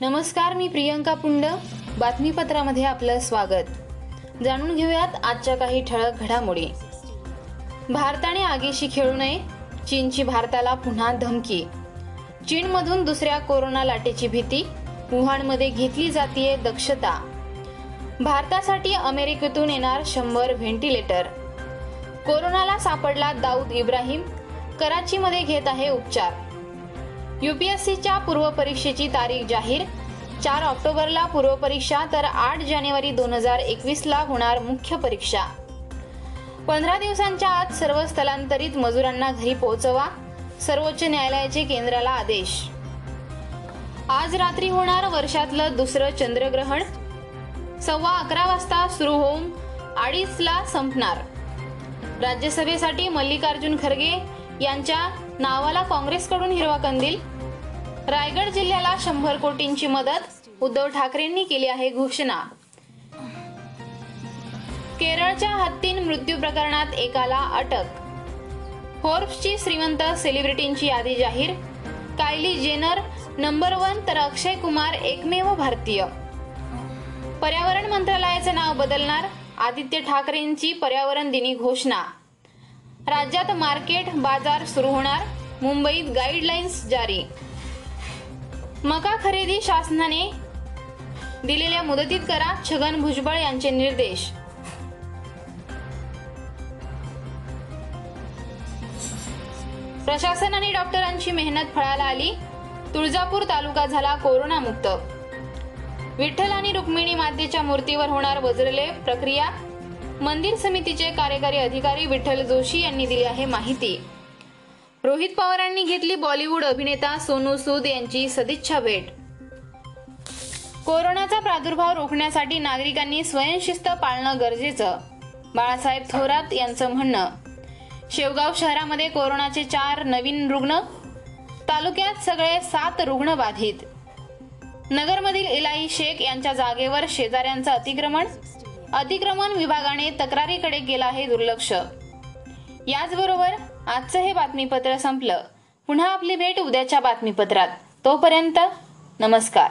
नमस्कार मी प्रियंका पुंड. बातमीपत्रामध्ये आपलं स्वागत. जाणून घेऊयात आजच्या काही ठळक घडामोडी. भारताने आगीशी खेळू नये चीनची भारताला पुन्हा धमकी. चीनमधून दुसऱ्या कोरोना लाटेची भीती वुहानमध्ये घेतली जातीये दक्षता. भारतासाठी अमेरिकेतून येणार शंभर व्हेंटिलेटर. कोरोनाला सापडला दाऊद इब्राहिम कराचीमध्ये घेत आहे उपचार. युपीएससीच्या पूर्वपरीक्षेची तारीख जाहीर. चार ऑक्टोबरला पूर्वपरीक्षा तर आठ जानेवारी दोन हजार एकवीसला होणार मुख्य परीक्षा. पंधरा दिवसांच्या आत सर्व स्थलांतरित मजुरांना घरी पोहोचवा सर्वोच्च न्यायालयाचे केंद्राला आदेश. आज रात्री होणार वर्षातलं दुसरं चंद्रग्रहण. सव्वा अकरा वाजता सुरू होऊन अडीचला संपणार. राज्यसभेसाठी मल्लिकार्जुन खरगे यांच्या नावाला काँग्रेसकडून हिरवा कंदील. रायगड जिल्ह्याला शंभर कोटींची मदत उद्धव ठाकरेंनी केली आहे घोषणा. केरळच्या हत्तीन मृत्यू प्रकरणात एकाला अटक. फोर्ब्सची श्रीमंत सेलिब्रिटींची यादी जाहीर. कायली जेनर नंबर वन तर अक्षय कुमार एकमेव भारतीय. पर्यावरण मंत्रालयाचं नाव बदलणार आदित्य ठाकरेंची पर्यावरण दिनी घोषणा. राज्यात मार्केट बाजार सुरू होणार मुंबईत गाईडलाईन्स जारी. मका खरेदी शासनाने दिलेल्या मुदतीत करा छगन भुजबळ यांचे निर्देश. प्रशासन आणि डॉक्टरांची मेहनत फळाला आली. तुळजापूर तालुका झाला कोरोनामुक्त. विठ्ठल आणि रुक्मिणी मातेच्या मूर्तीवर होणार वज्रलेप प्रक्रिया. मंदिर समितीचे कार्यकारी अधिकारी विठ्ठल जोशी यांनी दिली आहे माहिती. रोहित पवारांनी घेतली बॉलिवूड अभिनेता सोनू सूद यांची सदिच्छा भेट. कोरोनाचा प्रादुर्भाव रोखण्यासाठी नागरिकांनी स्वयंशिस्त पाळणं गरजेचं बाळासाहेब थोरात यांचं म्हणणं. शेवगाव शहरामध्ये कोरोनाचे चार नवीन रुग्ण तालुक्यात सगळे सात रुग्ण बाधित. नगरमधील इलाई शेख यांच्या जागेवर शेजाऱ्यांचं अतिक्रमण अतिक्रमण विभागाने तक्रारीकडे केलं आहे दुर्लक्ष. याचबरोबर आजचं हे बातमीपत्र संपलं. पुन्हा आपली भेट उद्याच्या बातमीपत्रात. तोपर्यंत नमस्कार.